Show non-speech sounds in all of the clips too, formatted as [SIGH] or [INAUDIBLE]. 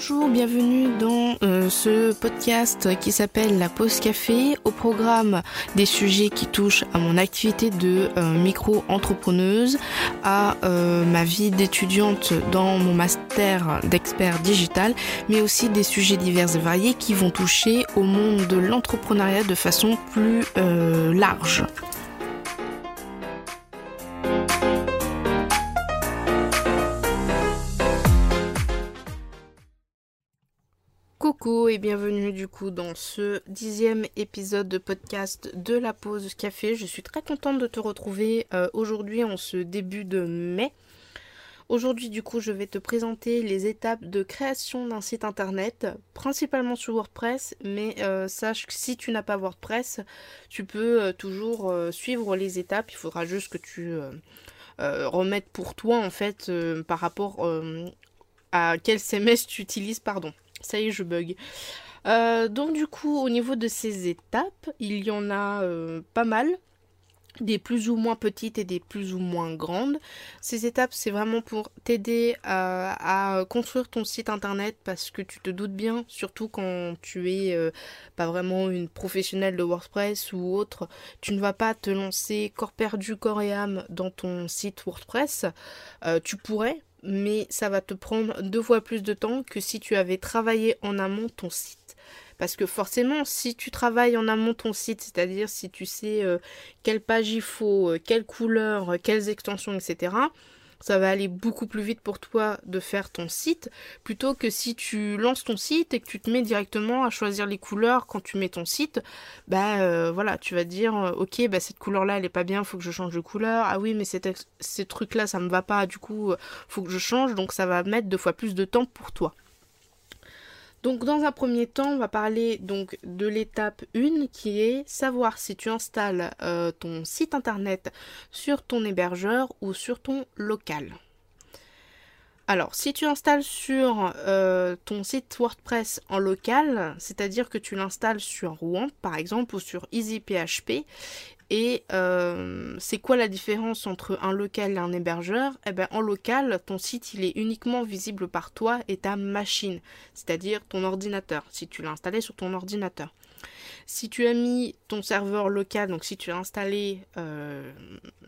Bonjour, bienvenue dans euh, ce podcast qui s'appelle La Pause Café, au programme des sujets qui touchent à mon activité de euh, micro-entrepreneuse, à euh, ma vie d'étudiante dans mon master d'expert digital, mais aussi des sujets divers et variés qui vont toucher au monde de l'entrepreneuriat de façon plus large. Coucou et bienvenue du coup dans ce dixième épisode de podcast de la pause café. Je suis très contente de te retrouver euh, aujourd'hui en ce début de mai. Aujourd'hui du coup je vais te présenter les étapes de création d'un site internet, principalement sur WordPress, mais euh, sache que si tu n'as pas WordPress, tu peux euh, toujours suivre les étapes, il faudra juste que tu remettes pour toi en fait par rapport à quel [LAUGHS] CMS tu utilises, pardon. Ça y est, je bug. Euh, donc du coup, au niveau de ces étapes, il y en a euh, pas mal, des plus ou moins petites et des plus ou moins grandes. Ces étapes, c'est vraiment pour t'aider à, construire ton site internet parce que tu te doutes bien, surtout quand tu es euh, pas vraiment une professionnelle de WordPress ou autre, tu ne vas pas te lancer corps perdu, corps et âme dans ton site WordPress. tu pourrais, mais ça va te prendre deux fois plus de temps que si tu avais travaillé en amont ton site. Parce que forcément, si tu travailles en amont ton site, c'est-à-dire si tu sais euh, quelle page il faut, euh, quelle couleur, euh, quelles extensions, etc., ça va aller beaucoup plus vite pour toi de faire ton site plutôt que si tu lances ton site et que tu te mets directement à choisir les couleurs quand tu mets ton site bah euh, voilà tu vas dire euh, ok bah cette couleur là elle est pas bien faut que je change de couleur. Ah oui mais ces trucs là ça me va pas du coup faut que je change. Donc ça va mettre deux fois plus de temps pour toi donc dans un premier temps, on va parler donc de l'étape 1 qui est savoir si tu installes euh, ton site internet sur ton hébergeur ou sur ton local. Alors, si tu installes sur euh, ton site WordPress en local, c'est-à-dire que tu l'installes sur Rouen par exemple ou sur EasyPHP, et euh, c'est quoi la différence entre un local et un hébergeur? Eh bien, en local, ton site il est uniquement visible par toi et ta machine, c'est-à-dire ton ordinateur, si tu l'as installé sur ton ordinateur. Si tu as mis ton serveur local, donc si tu as installé euh,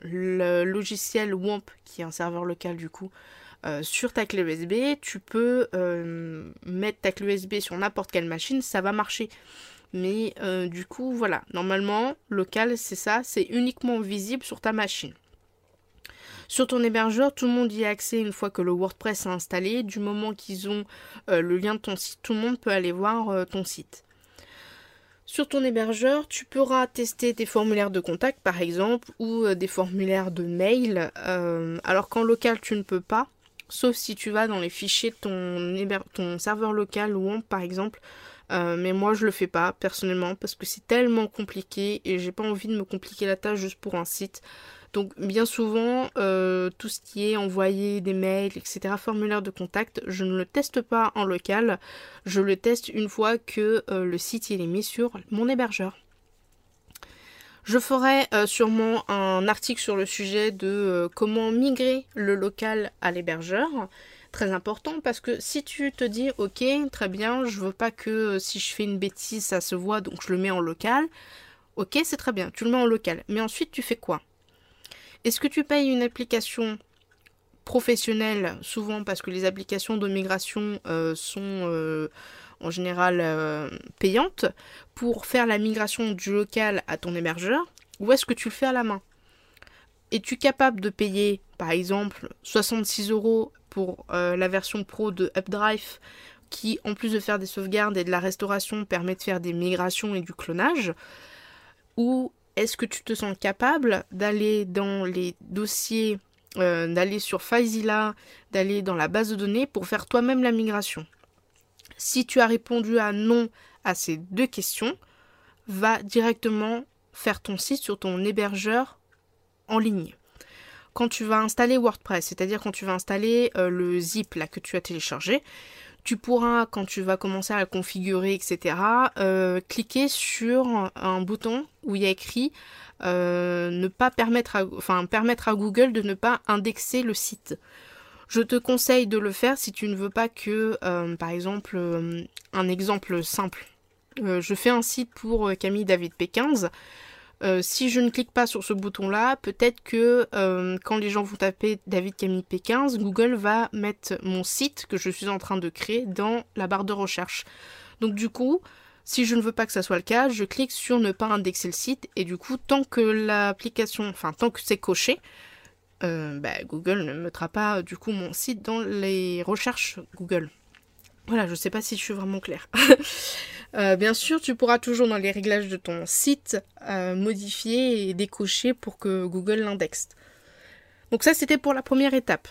le logiciel WAMP, qui est un serveur local du coup, euh, sur ta clé USB, tu peux mettre ta clé USB sur n'importe quelle machine, ça va marcher. Mais euh, du coup, voilà, normalement, local, c'est ça, c'est uniquement visible sur ta machine. Sur ton hébergeur, tout le monde y a accès une fois que le WordPress est installé. Du moment qu'ils ont euh, le lien de ton site, tout le monde peut aller voir euh, ton site. Sur ton hébergeur, tu pourras tester tes formulaires de contact par exemple ou des formulaires de mail. alors qu'en local, tu ne peux pas, sauf si tu vas dans les fichiers de ton, serveur local ou par exemple euh, mais moi je le fais pas personnellement parce que c'est tellement compliqué et j'ai pas envie de me compliquer la tâche juste pour un site. Donc bien souvent, euh, tout ce qui est envoyer des mails, etc., formulaire de contact, je ne le teste pas en local, je le teste une fois que euh, le site est mis sur mon hébergeur. Je ferai sûrement un article sur le sujet de comment migrer le local à l'hébergeur très important parce que si tu te dis ok très bien je veux pas que euh, si je fais une bêtise ça se voit donc je le mets en local. Ok c'est très bien tu le mets en local. Mais ensuite tu fais quoi? Est-ce que tu payes une application professionnelle souvent parce que les applications de migration euh, sont euh, en général payantes pour faire la migration du local à ton hébergeur ou est-ce que tu le fais à la main? Es-tu capable de payer, par exemple, 66 euros pour euh, la version pro de UpDrive, qui, en plus de faire des sauvegardes et de la restauration, permet de faire des migrations et du clonage Ou est-ce que tu te sens capable d'aller dans les dossiers, euh, d'aller sur FileZilla, d'aller dans la base de données pour faire toi-même la migration? Si tu as répondu à non à ces deux questions, va directement faire ton site sur ton hébergeur en ligne. Quand tu vas installer WordPress, c'est-à-dire quand tu vas installer euh, le zip là que tu as téléchargé, tu pourras, quand tu vas commencer à le configurer, etc., euh, cliquer sur un bouton où il y a écrit euh, ne pas permettre à, permettre à Google de ne pas indexer le site. Je te conseille de le faire si tu ne veux pas que, par exemple, un exemple simple. Je fais un site pour Camille David P15. Si je ne clique pas sur ce bouton-là, peut-être que quand les gens vont taper David Camille P15, Google va mettre mon site que je suis en train de créer dans la barre de recherche. Donc du coup, si je ne veux pas que ça soit le cas, je clique sur ne pas indexer le site et du coup, tant que l'application, enfin tant que c'est coché, euh, bah, Google ne mettra pas du coup mon site dans les recherches Google. Voilà, je sais pas si je suis vraiment claire. [LAUGHS] Euh, bien sûr, tu pourras toujours dans les réglages de ton site euh, modifier et décocher pour que Google l'indexe. Donc ça, c'était pour la première étape.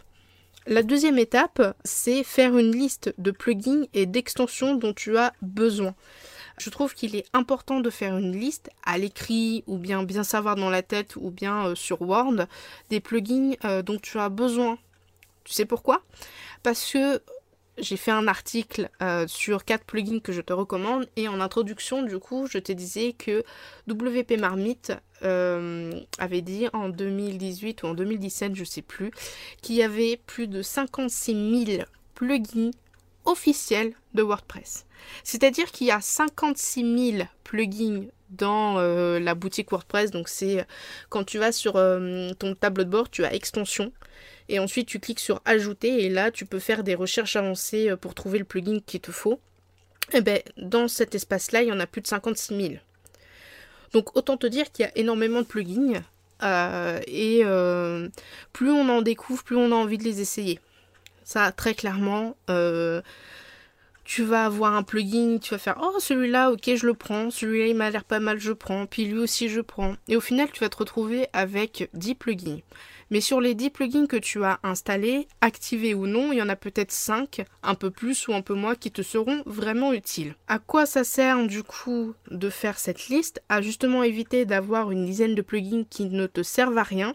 La deuxième étape, c'est faire une liste de plugins et d'extensions dont tu as besoin. Je trouve qu'il est important de faire une liste à l'écrit ou bien bien savoir dans la tête ou bien euh, sur Word des plugins dont tu as besoin. Tu sais pourquoi? Parce que j'ai fait un article euh, sur quatre plugins que je te recommande et en introduction du coup je te disais que WP Marmite avait dit en 2018 ou en 2017 je sais plus qu'il y avait plus de 56 000 plugins officiels de WordPress. C'est-à-dire qu'il y a 56 000 plugins dans euh, la boutique WordPress. Donc c'est euh, quand tu vas sur euh, ton tableau de bord, tu as extension. Et ensuite tu cliques sur ajouter et là tu peux faire des recherches avancées pour trouver le plugin qu'il te faut. Et eh bien dans cet espace-là, il y en a plus de 56 000. Donc autant te dire qu'il y a énormément de plugins. et plus on en découvre, plus on a envie de les essayer. Ça, très clairement, tu vas avoir un plugin, tu vas faire oh celui-là ok je le prends, celui-là il m'a l'air pas mal je prends, puis lui aussi je prends. Et au final tu vas te retrouver avec 10 plugins. Mais sur les 10 plugins que tu as installés, activés ou non, il y en a peut-être 5, un peu plus ou un peu moins, qui te seront vraiment utiles. À quoi ça sert du coup de faire cette liste? À justement éviter d'avoir une dizaine de plugins qui ne te servent à rien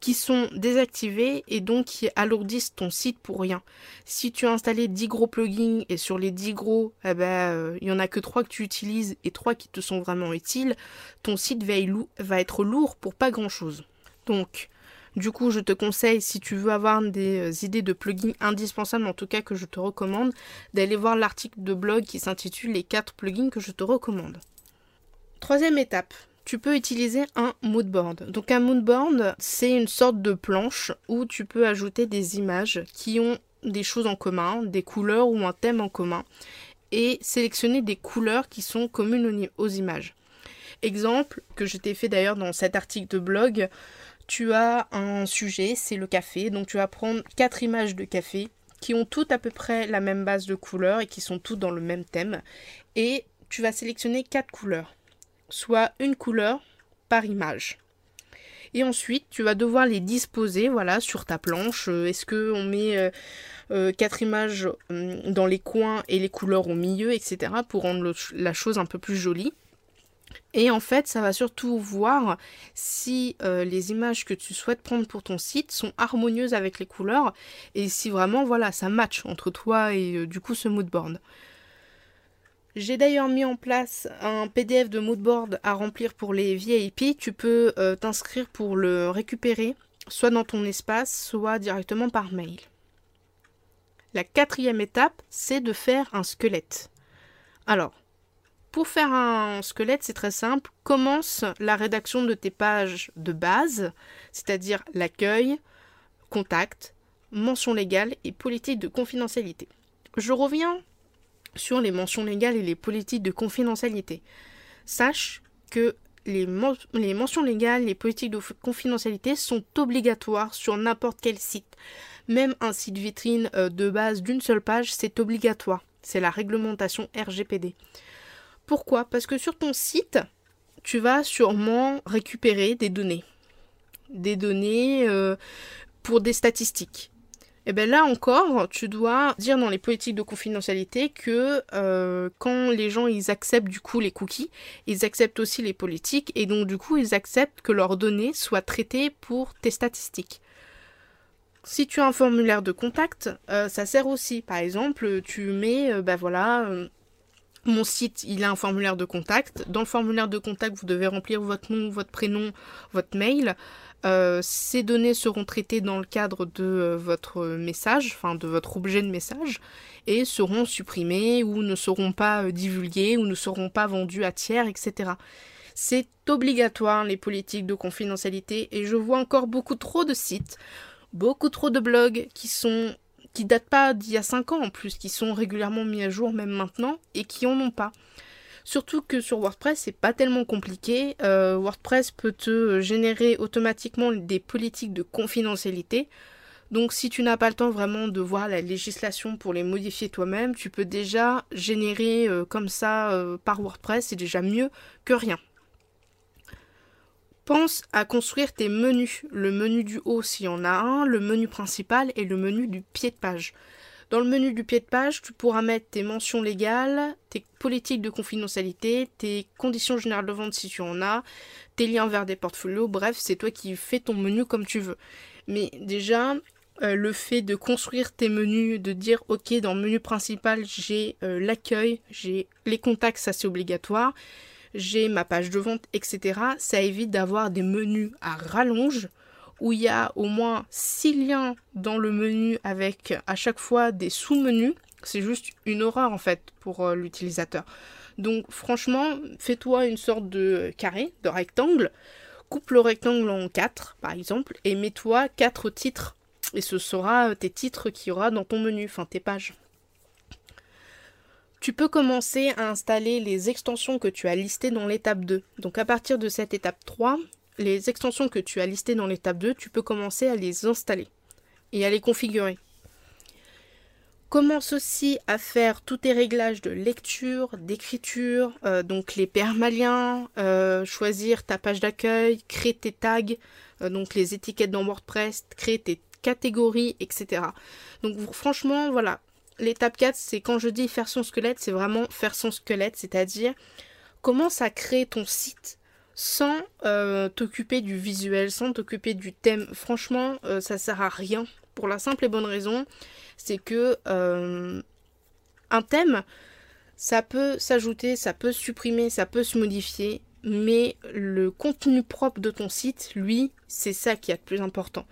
qui sont désactivés et donc qui alourdissent ton site pour rien. Si tu as installé 10 gros plugins et sur les 10 gros, eh ben, euh, il y en a que 3 que tu utilises et 3 qui te sont vraiment utiles, ton site va, va être lourd pour pas grand chose. Donc, du coup, je te conseille, si tu veux avoir des euh, idées de plugins indispensables, en tout cas que je te recommande, d'aller voir l'article de blog qui s'intitule Les 4 plugins que je te recommande. Troisième étape, tu peux utiliser un moodboard. Donc un moodboard, c'est une sorte de planche où tu peux ajouter des images qui ont des choses en commun, des couleurs ou un thème en commun, et sélectionner des couleurs qui sont communes aux images. Exemple que je t'ai fait d'ailleurs dans cet article de blog, tu as un sujet, c'est le café, donc tu vas prendre quatre images de café qui ont toutes à peu près la même base de couleurs et qui sont toutes dans le même thème, et tu vas sélectionner quatre couleurs soit une couleur par image. Et ensuite, tu vas devoir les disposer voilà, sur ta planche. Euh, est-ce qu'on met euh, euh, quatre images hum, dans les coins et les couleurs au milieu, etc. pour rendre la chose un peu plus jolie. Et en fait, ça va surtout voir si les images que tu souhaites prendre pour ton site sont harmonieuses avec les couleurs et si vraiment voilà, ça match entre toi et du coup ce moodboard. J'ai d'ailleurs mis en place un PDF de moodboard à remplir pour les VIP. Tu peux euh, t'inscrire pour le récupérer, soit dans ton espace, soit directement par mail. La quatrième étape, c'est de faire un squelette. Alors, pour faire un squelette, c'est très simple. Commence la rédaction de tes pages de base, c'est-à-dire l'accueil, contact, mention légale et politique de confidentialité. Je reviens sur les mentions légales et les politiques de confidentialité. Sache que les, mentions légales, les politiques de confidentialité sont obligatoires sur n'importe quel site. Même un site vitrine euh, de base d'une seule page, c'est obligatoire. C'est la réglementation RGPD. Pourquoi? Parce que sur ton site, tu vas sûrement récupérer des données. Des données euh, pour des statistiques. Et eh bien là encore, tu dois dire dans les politiques de confidentialité que euh, quand les gens ils acceptent du coup les cookies, ils acceptent aussi les politiques et donc du coup ils acceptent que leurs données soient traitées pour tes statistiques. Si tu as un formulaire de contact, euh, ça sert aussi. Par exemple, tu mets, ben voilà, mon site, il a un formulaire de contact. Dans le formulaire de contact, vous devez remplir votre nom, votre prénom, votre mail. ces données seront traitées dans le cadre de votre message, enfin de votre objet de message, et seront supprimées ou ne seront pas divulguées ou ne seront pas vendues à tiers, etc. C'est obligatoire les politiques de confidentialité et je vois encore beaucoup trop de sites, beaucoup trop de blogs qui sont qui datent pas d'il y a 5 ans en plus, qui sont régulièrement mis à jour même maintenant et qui en ont pas. Surtout que sur WordPress, c'est pas tellement compliqué. Euh, WordPress peut te générer automatiquement des politiques de confidentialité. Donc si tu n'as pas le temps vraiment de voir la législation pour les modifier toi-même, tu peux déjà générer euh, comme ça euh, par WordPress, c'est déjà mieux que rien. Pense à construire tes menus, le menu du haut s'il y en a un, le menu principal et le menu du pied de page. Dans le menu du pied de page, tu pourras mettre tes mentions légales, tes politiques de confidentialité, tes conditions générales de vente si tu en as, tes liens vers des portfolios, bref, c'est toi qui fais ton menu comme tu veux. Mais déjà, euh, le fait de construire tes menus, de dire ok dans le menu principal j'ai euh, l'accueil, j'ai les contacts, ça c'est obligatoire j'ai ma page de vente, etc. Ça évite d'avoir des menus à rallonge où il y a au moins 6 liens dans le menu avec à chaque fois des sous-menus. C'est juste une horreur en fait pour euh, l'utilisateur. Donc franchement, fais-toi une sorte de carré, de rectangle, coupe le rectangle en 4 par exemple et mets-toi 4 titres. Et ce sera tes titres qu'il y aura dans ton menu, enfin tes pages. Tu peux commencer à installer les extensions que tu as listées dans l'étape 2. Donc à partir de cette étape 3, les extensions que tu as listées dans l'étape 2, tu peux commencer à les installer et à les configurer. Commence aussi à faire tous tes réglages de lecture, d'écriture, euh, donc les permaliens, euh, choisir ta page d'accueil, créer tes tags, euh, donc les étiquettes dans WordPress, créer tes catégories, etc. Donc franchement, voilà, l'étape 4, c'est quand je dis faire son squelette, c'est vraiment faire son squelette, c'est-à-dire commence à créer ton site sans euh, t'occuper du visuel, sans t'occuper du thème. Franchement, euh, ça sert à rien. Pour la simple et bonne raison, c'est que euh, un thème, ça peut s'ajouter, ça peut supprimer, ça peut se modifier, mais le contenu propre de ton site, lui, c'est ça qui est le plus important.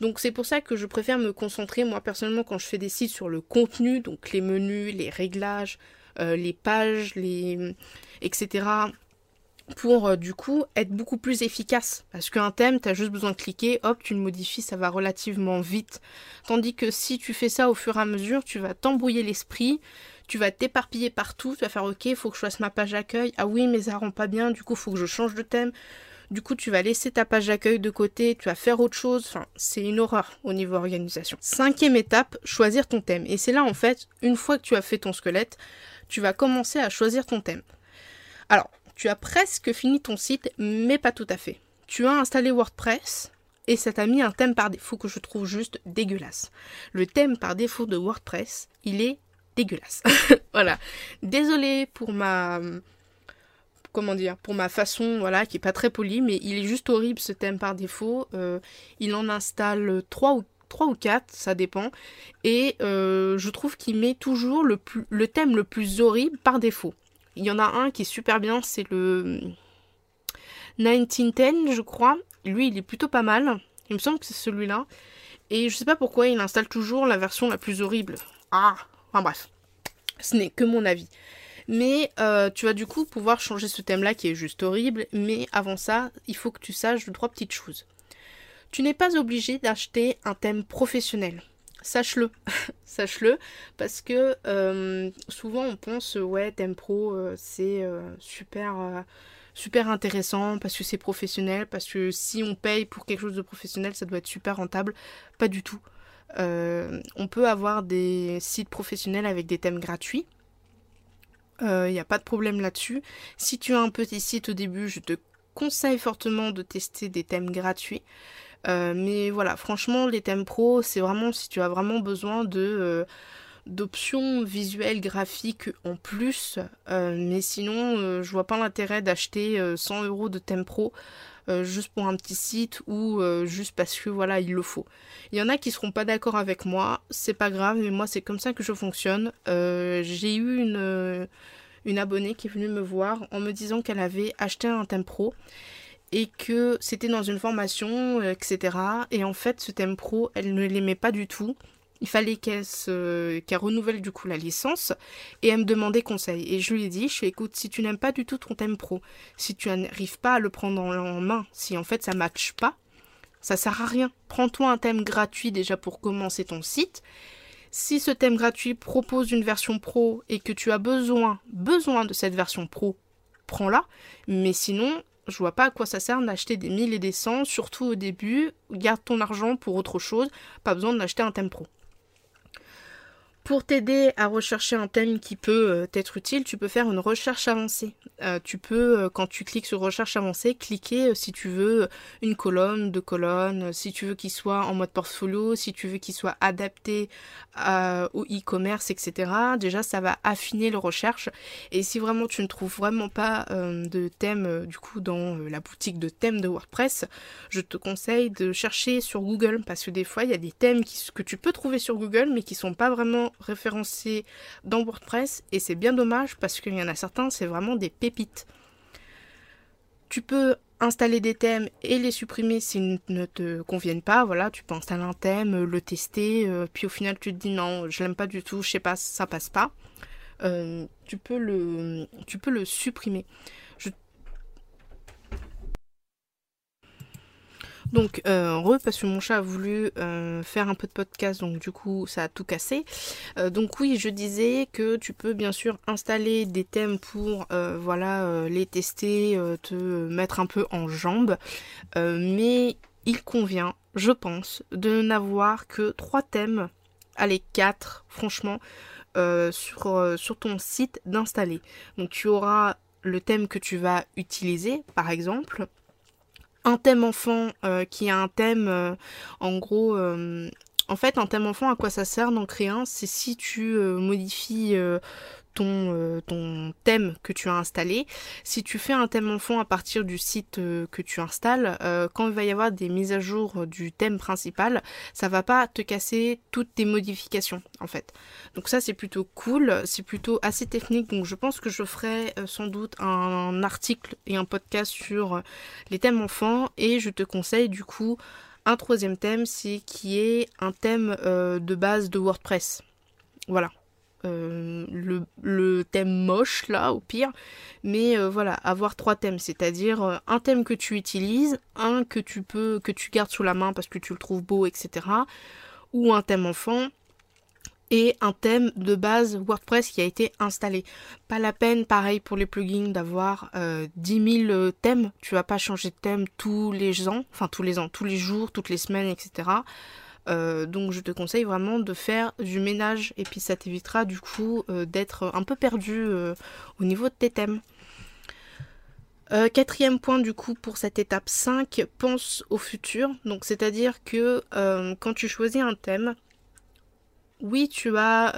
Donc c'est pour ça que je préfère me concentrer, moi personnellement, quand je fais des sites sur le contenu, donc les menus, les réglages, euh, les pages, les etc. Pour euh, du coup être beaucoup plus efficace. Parce qu'un thème, tu as juste besoin de cliquer, hop, tu le modifies, ça va relativement vite. Tandis que si tu fais ça au fur et à mesure, tu vas t'embrouiller l'esprit, tu vas t'éparpiller partout, tu vas faire ok, il faut que je fasse ma page d'accueil, ah oui mais ça rend pas bien, du coup faut que je change de thème, du coup, tu vas laisser ta page d'accueil de côté, tu vas faire autre chose. Enfin, c'est une horreur au niveau organisation. Cinquième étape, choisir ton thème. Et c'est là, en fait, une fois que tu as fait ton squelette, tu vas commencer à choisir ton thème. Alors, tu as presque fini ton site, mais pas tout à fait. Tu as installé WordPress et ça t'a mis un thème par défaut que je trouve juste dégueulasse. Le thème par défaut de WordPress, il est dégueulasse. [LAUGHS] voilà. Désolé pour ma comment dire, pour ma façon, voilà, qui est pas très polie, mais il est juste horrible ce thème par défaut. Euh, il en installe 3 ou 3 ou 4, ça dépend. Et euh, je trouve qu'il met toujours le, le thème le plus horrible par défaut. Il y en a un qui est super bien, c'est le 1910, je crois. Lui, il est plutôt pas mal. Il me semble que c'est celui-là. Et je sais pas pourquoi il installe toujours la version la plus horrible. Ah, enfin bref. Ce n'est que mon avis. Mais euh, tu vas du coup pouvoir changer ce thème-là qui est juste horrible. Mais avant ça, il faut que tu saches trois petites choses. Tu n'es pas obligé d'acheter un thème professionnel. Sache-le, [LAUGHS] sache-le, parce que euh, souvent on pense ouais thème pro euh, c'est super super intéressant parce que c'est professionnel, parce que si on paye pour quelque chose de professionnel, ça doit être super rentable. Pas du tout. on peut avoir des sites professionnels avec des thèmes gratuits, il euh, n'y a pas de problème là-dessus. Si tu as un petit site au début, je te conseille fortement de tester des thèmes gratuits. Euh, mais voilà, franchement, les thèmes pro, c'est vraiment si tu as vraiment besoin de euh, d'options visuelles graphiques en plus. mais sinon, je vois pas l'intérêt d'acheter 100 euros de thème pro. Euh, juste pour un petit site ou euh, juste parce que voilà, il le faut. Il y en a qui seront pas d'accord avec moi, c'est pas grave, mais moi c'est comme ça que je fonctionne. Euh, j'ai eu une, une abonnée qui est venue me voir en me disant qu'elle avait acheté un thème pro et que c'était dans une formation, etc. Et en fait, ce thème pro, elle ne l'aimait pas du tout. Il fallait qu'elle renouvelle du coup la licence et elle me demandait conseil. Et je lui ai dit, je suis écoute, si tu n'aimes pas du tout ton thème pro, si tu n'arrives pas à le prendre en main, si en fait ça matche pas, ça sert à rien. Prends-toi un thème gratuit déjà pour commencer ton site. Si ce thème gratuit propose une version pro et que tu as besoin, besoin de cette version pro, prends-la. Mais sinon, je vois pas à quoi ça sert d'acheter des 1000 et des 100, surtout au début. Garde ton argent pour autre chose, pas besoin d'acheter un thème pro. Pour t'aider à rechercher un thème qui peut euh, t'être utile, tu peux faire une recherche avancée. Euh, tu peux, euh, quand tu cliques sur recherche avancée, cliquer si tu veux une colonne, deux colonnes, si tu veux qu'il soit en mode portfolio, si tu veux qu'il soit adapté au e-commerce, etc. Déjà, ça va affiner le recherche. Et si vraiment tu ne trouves vraiment pas de thème, du coup, dans la boutique de thèmes de WordPress, je te conseille de chercher sur Google parce que des fois, il y a des thèmes que tu peux trouver sur Google mais qui sont pas vraiment référencés dans WordPress et c'est bien dommage parce qu'il y en a certains, c'est vraiment des pépites. Tu peux installer des thèmes et les supprimer s'ils ne te conviennent pas. Voilà, tu peux installer un thème, le tester, euh, puis au final tu te dis non, je l'aime pas du tout, je sais pas, ça passe pas. Euh, tu, peux le, tu peux le supprimer. Donc, euh, re, parce que mon chat a voulu euh, faire un peu de podcast, donc du coup, ça a tout cassé. Euh, donc oui, je disais que tu peux bien sûr installer des thèmes pour, voilà, les tester, te mettre un peu en jambe. mais il convient, je pense, de n'avoir que trois thèmes, allez, quatre, franchement, sur, sur ton site d'installer. Donc tu auras le thème que tu vas utiliser, par exemple, un thème enfant euh, qui est un thème euh, en gros euh, en fait un thème enfant à quoi ça sert d'en créer un? C'est si tu modifies ton, euh, ton thème que tu as installé. Si tu fais un thème enfant à partir du site euh, que tu installes, euh, quand il va y avoir des mises à jour du thème principal, ça va pas te casser toutes tes modifications en fait. Donc ça c'est plutôt cool, c'est plutôt assez technique. Donc je pense que je ferai sans doute un, article et un podcast sur les thèmes enfants et je te conseille du coup un troisième thème, c'est qui est un thème de base de WordPress. Voilà, euh, le, thème moche là au pire mais euh, voilà avoir trois thèmes c'est-à-dire euh, un thème que tu utilises un que tu peux que tu gardes sous la main parce que tu le trouves beau etc ou un thème enfant et un thème de base WordPress qui a été installé. Pas la peine, pareil pour les plugins, d'avoir 10 000 thèmes. Tu vas pas changer de thème tous les ans, enfin tous les ans, tous les jours, toutes les semaines, etc. Euh, donc je te conseille vraiment de faire du ménage et puis ça t'évitera du coup euh, d'être un peu perdu euh, au niveau de tes thèmes. quatrième point du coup pour cette étape 5, pense au futur. Donc c'est-à-dire que quand tu choisis un thème, oui tu as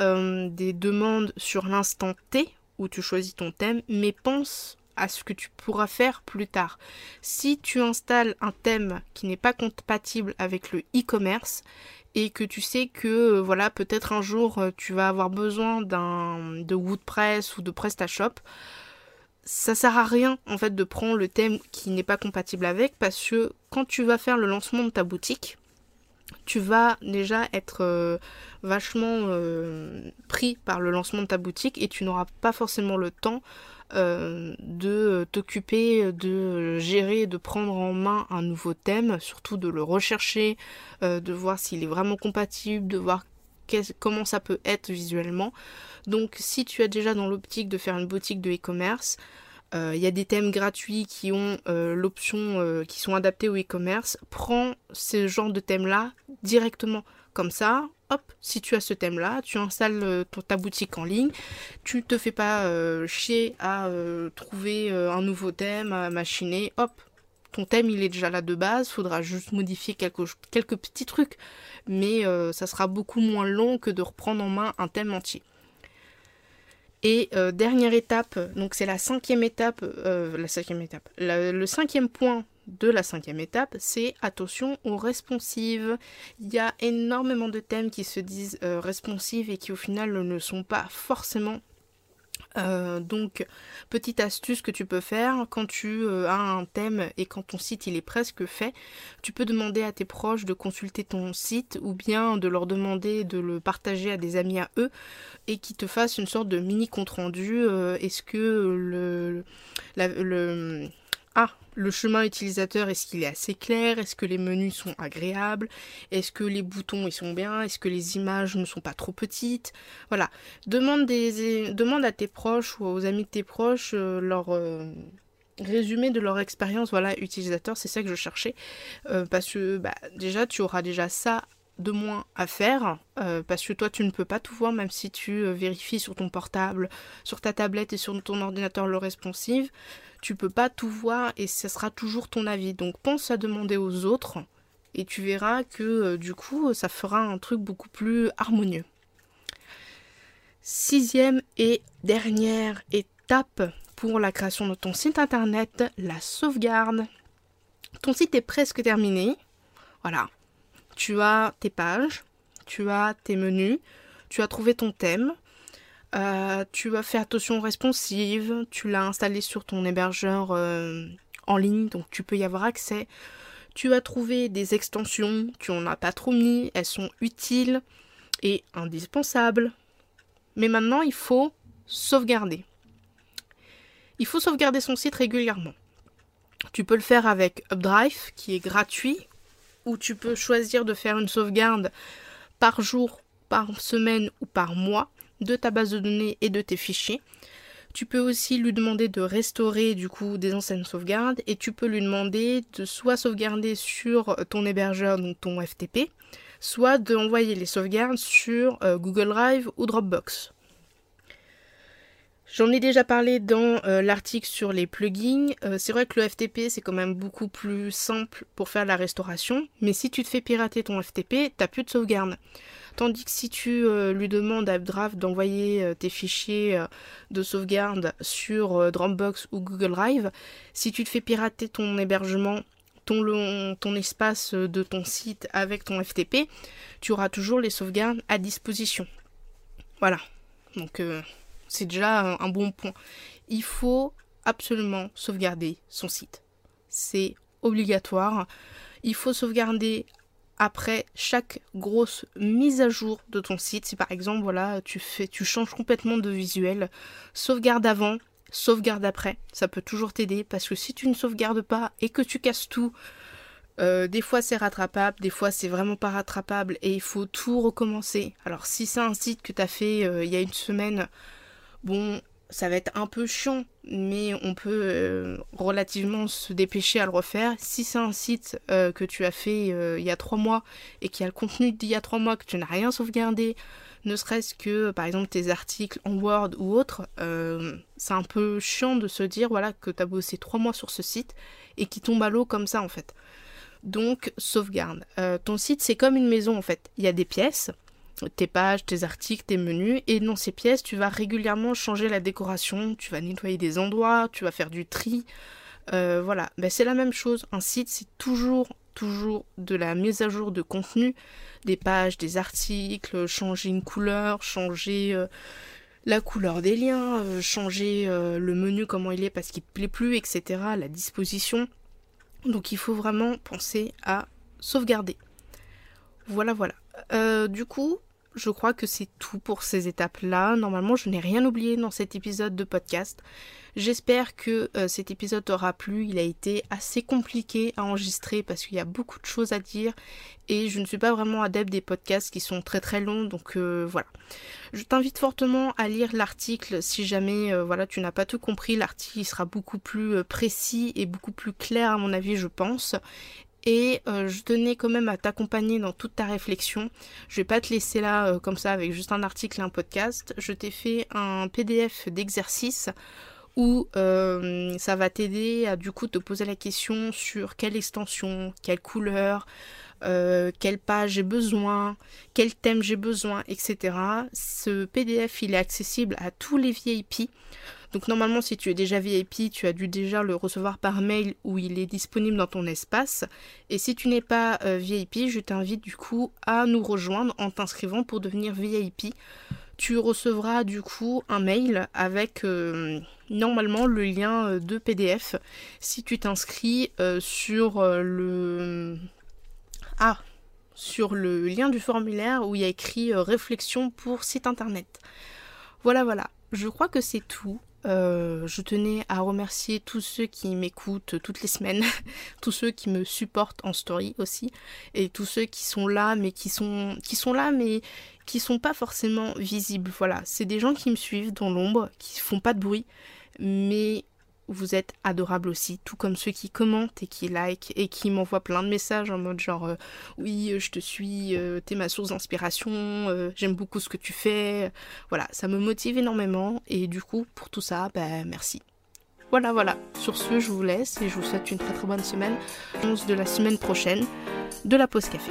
des demandes sur l'instant T où tu choisis ton thème, mais pense à ce que tu pourras faire plus tard. Si tu installes un thème qui n'est pas compatible avec le e-commerce et que tu sais que euh, voilà peut-être un jour euh, tu vas avoir besoin d'un de WordPress ou de PrestaShop, ça sert à rien en fait de prendre le thème qui n'est pas compatible avec parce que quand tu vas faire le lancement de ta boutique, tu vas déjà être euh, vachement pris par le lancement de ta boutique et tu n'auras pas forcément le temps euh, de t'occuper, de gérer, de prendre en main un nouveau thème, surtout de le rechercher, euh, de voir s'il est vraiment compatible, de voir comment ça peut être visuellement. Donc si tu es déjà dans l'optique de faire une boutique de e-commerce, euh, il y a des thèmes gratuits qui ont l'option, qui sont adaptés au e-commerce. Prends ce genre de thème là directement. Comme ça, hop, si tu as ce thème-là, tu installes euh, ta boutique en ligne, tu te fais pas euh, chier à euh, trouver un nouveau thème, à machiner, hop, ton thème il est déjà là de base, faudra juste modifier quelques, quelques petits trucs, mais ça sera beaucoup moins long que de reprendre en main un thème entier. Et dernière étape, donc c'est la cinquième étape, la cinquième étape, le cinquième point de la cinquième étape, c'est attention aux responsives. Il y a énormément de thèmes qui se disent euh, responsives et qui au final ne sont pas forcément Euh, donc, petite astuce que tu peux faire, quand tu euh, as un thème et quand ton site il est presque fait, tu peux demander à tes proches de consulter ton site ou bien de leur demander de le partager à des amis à eux et qu'ils te fassent une sorte de mini compte rendu. Est-ce que le ah, le chemin utilisateur, est-ce qu'il est assez clair? Est-ce que les menus sont agréables? Est-ce que les boutons ils sont bien? Est-ce que les images ne sont pas trop petites? Voilà. Demande, à tes proches ou aux amis de tes proches euh, leur euh, résumé de leur expérience voilà, utilisateur. C'est ça que je cherchais. Euh, parce que bah, déjà, tu auras déjà ça de moins à faire parce que toi tu ne peux pas tout voir même si tu vérifies sur ton portable, sur ta tablette et sur ton ordinateur le responsive tu peux pas tout voir et ce sera toujours ton avis. Donc pense à demander aux autres et tu verras que euh, du coup ça fera un truc beaucoup plus harmonieux. Sixième et dernière étape pour la création de ton site internet, la sauvegarde. Ton site est presque terminé. Voilà. Tu as tes pages, tu as tes menus, tu as trouvé ton thème, euh, tu as fait attention responsive, tu l'as installé sur ton hébergeur euh, en ligne, donc tu peux y avoir accès. Tu as trouvé des extensions, tu en as pas trop mis, elles sont utiles et indispensables. Mais maintenant, il faut sauvegarder. Il faut sauvegarder son site régulièrement. Tu peux le faire avec Updrive, qui est gratuit, ou tu peux choisir de faire une sauvegarde par jour, par semaine ou par mois de ta base de données et de tes fichiers. Tu peux aussi lui demander de restaurer du coup des anciennes sauvegardes et tu peux lui demander de soit sauvegarder sur ton hébergeur, donc ton FTP, soit d'envoyer les sauvegardes sur euh, Google Drive ou Dropbox. J'en ai déjà parlé dans euh, l'article sur les plugins. Euh, c'est vrai que le FTP c'est quand même beaucoup plus simple pour faire la restauration, mais si tu te fais pirater ton FTP, t'as plus de sauvegarde. Tandis que si tu euh, lui demandes à Updraft d'envoyer tes fichiers de sauvegarde sur Dropbox ou Google Drive, si tu te fais pirater ton hébergement, ton, ton espace de ton site avec ton FTP, tu auras toujours les sauvegardes à disposition. Voilà. Donc c'est déjà un bon point. Il faut absolument sauvegarder son site. C'est obligatoire. Il faut sauvegarder après chaque grosse mise à jour de ton site. Si par exemple, voilà, tu changes complètement de visuel, sauvegarde avant, sauvegarde après, ça peut toujours t'aider parce que si tu ne sauvegardes pas et que tu casses tout, euh, des fois c'est rattrapable, des fois c'est vraiment pas rattrapable et il faut tout recommencer. Alors si c'est un site que tu as fait euh, il y a une semaine, bon, ça va être un peu chiant, mais on peut euh, relativement se dépêcher à le refaire. Si c'est un site euh, que tu as fait euh, il y a trois mois et qui a le contenu d'il y a trois mois, que tu n'as rien sauvegardé, ne serait-ce que par exemple tes articles en Word ou autre, c'est un peu chiant de se dire voilà que tu as bossé trois mois sur ce site et qui tombe à l'eau comme ça en fait. Donc sauvegarde. ton site c'est comme une maison en fait. Il y a des pièces tes pages, tes articles, tes menus. Et dans ces pièces, tu vas régulièrement changer la décoration, tu vas nettoyer des endroits, tu vas faire du tri. Euh, voilà, ben, c'est la même chose. Un site, c'est toujours, toujours de la mise à jour de contenu, des pages, des articles, changer une couleur, changer euh, la couleur des liens, euh, changer le menu, comment il est parce qu'il ne plaît plus, etc. La disposition. Donc il faut vraiment penser à sauvegarder. Voilà, voilà. du coup, je crois que c'est tout pour ces étapes-là. Normalement, je n'ai rien oublié dans cet épisode de podcast. J'espère que euh, cet épisode aura plu. Il a été assez compliqué à enregistrer parce qu'il y a beaucoup de choses à dire et je ne suis pas vraiment adepte des podcasts qui sont très très longs. Donc euh, voilà. Je t'invite fortement à lire l'article si jamais euh, voilà tu n'as pas tout compris. L'article sera beaucoup plus précis et beaucoup plus clair à mon avis, je pense et euh, je tenais quand même à t'accompagner dans toute ta réflexion. Je vais pas te laisser là euh, comme ça avec juste un article un podcast. Je t'ai fait un PDF d'exercice où euh, ça va t'aider à du coup te poser la question sur quelle extension, quelle couleur, quelle page j'ai besoin, quel thème j'ai besoin, etc. Ce PDF il est accessible à tous les VIP. Donc normalement si tu es déjà VIP, tu as dû déjà le recevoir par mail où il est disponible dans ton espace. Et si tu n'es pas euh, VIP, je t'invite du coup à nous rejoindre en t'inscrivant pour devenir VIP. tu recevras du coup un mail avec euh, normalement le lien euh, de PDF si tu t'inscris euh, sur le ah sur le lien du formulaire où il y a écrit réflexion pour site internet. Voilà voilà, je crois que c'est tout. Euh, je tenais à remercier tous ceux qui m'écoutent toutes les semaines, [LAUGHS] tous ceux qui me supportent en story aussi, et tous ceux qui sont là, mais qui sont, qui sont là, mais qui sont pas forcément visibles. Voilà, c'est des gens qui me suivent dans l'ombre, qui font pas de bruit, mais vous êtes adorables aussi, tout comme ceux qui commentent et qui like et qui m'envoient plein de messages en mode genre euh, oui euh, je te suis, euh, t'es ma source d'inspiration, j'aime beaucoup ce que tu fais. Voilà, ça me motive énormément et du coup pour tout ça, ben merci. Voilà voilà, sur ce je vous laisse et je vous souhaite une très très bonne semaine. 11 de la semaine prochaine de la pause café.